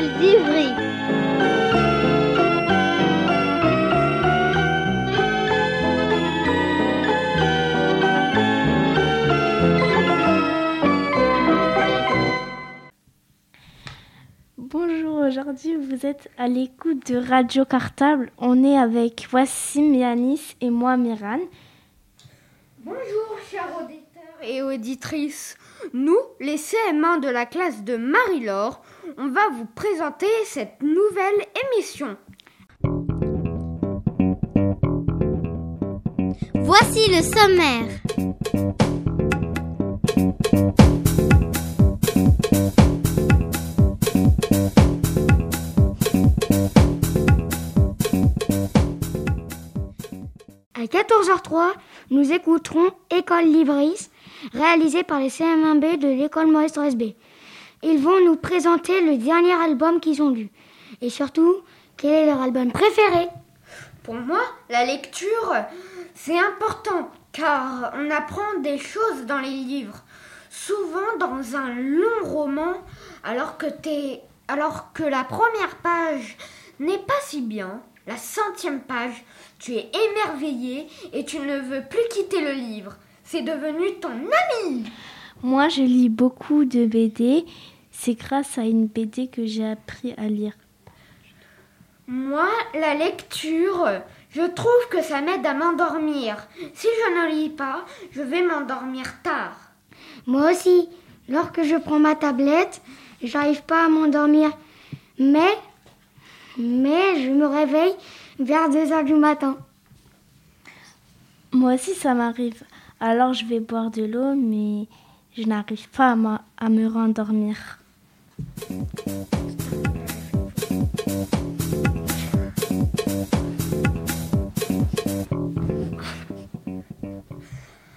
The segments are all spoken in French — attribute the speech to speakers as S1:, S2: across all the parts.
S1: d'Ivry.
S2: Bonjour, aujourd'hui vous êtes à l'écoute de Radio Cartable. On est avec Wassim, Yanis et moi, Miran.
S3: Bonjour, chers auditeurs et auditrices. Nous, les CM1 de la classe de Marie-Laure, on va vous présenter cette nouvelle émission.
S1: Voici le sommaire.
S4: À 14h03, nous écouterons École Libris, réalisée par les CM1B de l'école Maurice 3SB. Ils vont nous présenter le dernier album qu'ils ont lu. Et surtout, quel est leur album préféré?
S3: Pour moi, la lecture, c'est important car on apprend des choses dans les livres. Souvent dans un long roman, alors que, alors que la première page n'est pas si bien, la centième page, tu es émerveillé et tu ne veux plus quitter le livre. C'est devenu ton ami.
S2: Moi, je lis beaucoup de BD. C'est grâce à une BD que j'ai appris à lire.
S3: Moi, la lecture, je trouve que ça m'aide à m'endormir. Si je ne lis pas, je vais m'endormir tard.
S4: Moi aussi, lorsque je prends ma tablette, j'arrive pas à m'endormir. Mais, mais je me réveille vers 2h du matin.
S2: Moi aussi, ça m'arrive. Alors, je vais boire de l'eau, mais je n'arrive pas à, me rendormir.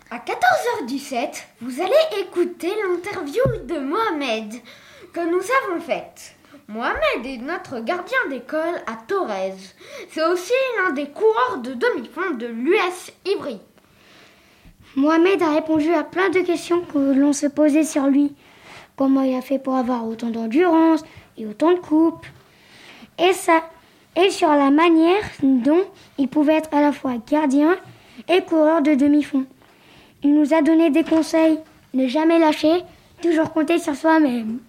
S3: À 14h17, vous allez écouter l'interview de Mohamed que nous avons faite. Mohamed est notre gardien d'école à Torres. C'est aussi l'un des coureurs de demi-fond de l'US Ivry.
S4: Mohamed a répondu à plein de questions que l'on se posait sur lui. Comment il a fait pour avoir autant d'endurance et autant de coupes. Et ça, et sur la manière dont il pouvait être à la fois gardien et coureur de demi-fond. Il nous a donné des conseils. Ne jamais lâcher, toujours compter sur soi-même.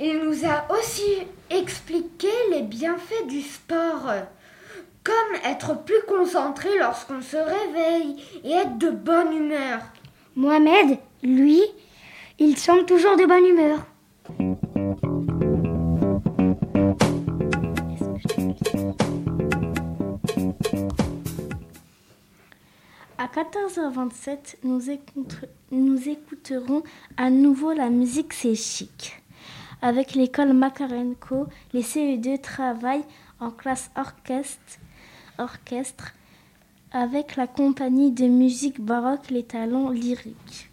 S3: Il nous a aussi expliqué les bienfaits du sport, comme être plus concentré lorsqu'on se réveille et être de bonne humeur.
S4: Mohamed, lui, il semble toujours de bonne humeur.
S2: À 14h27, nous, nous écouterons à nouveau la musique C'est. Avec l'école Makarenko, les CE2 travaillent en classe orchestre, orchestre avec la compagnie de musique baroque Les Talents Lyriques.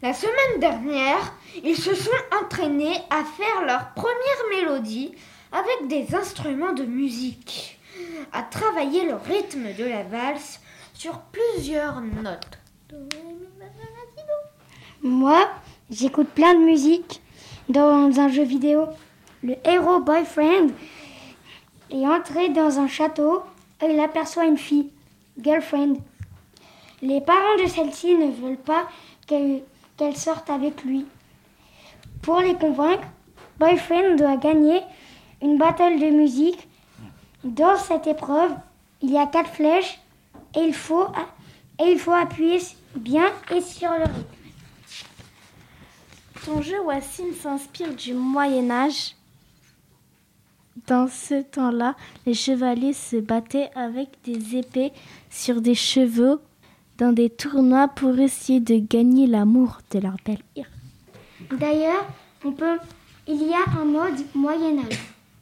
S3: La semaine dernière, ils se sont entraînés à faire leur première mélodie avec des instruments de musique, à travailler le rythme de la valse sur plusieurs notes.
S4: Moi, j'écoute plein de musique dans un jeu vidéo. Le héros boyfriend est entré dans un château et il aperçoit une fille, girlfriend. Les parents de celle-ci ne veulent pas qu'elle sorte avec lui. Pour les convaincre, boyfriend doit gagner une battle de musique. Dans cette épreuve, il y a quatre flèches et il faut, et il faut appuyer bien et sur le rythme.
S2: Ton jeu Wassim s'inspire du Moyen Âge. Dans ce temps-là, les chevaliers se battaient avec des épées sur des chevaux dans des tournois pour essayer de gagner l'amour de leur belle-mère.
S4: D'ailleurs, on peut, il y a un mode Moyen Âge.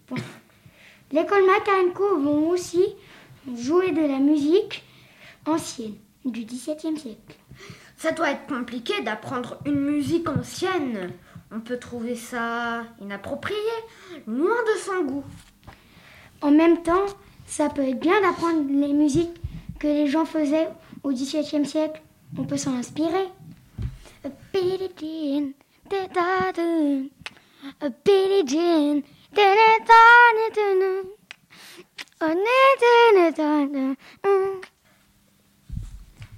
S4: Point. L'école Makarenko vont aussi jouer de la musique ancienne du XVIIe siècle.
S3: Ça doit être compliqué d'apprendre une musique ancienne. On peut trouver ça inapproprié, loin de son goût.
S4: En même temps, ça peut être bien d'apprendre les musiques que les gens faisaient au XVIIe siècle. On peut s'en inspirer.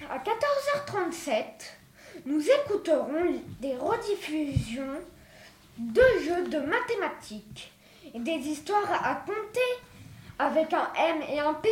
S3: À 14h37, nous écouterons des rediffusions de jeux de mathématiques et des histoires à compter avec un M et un P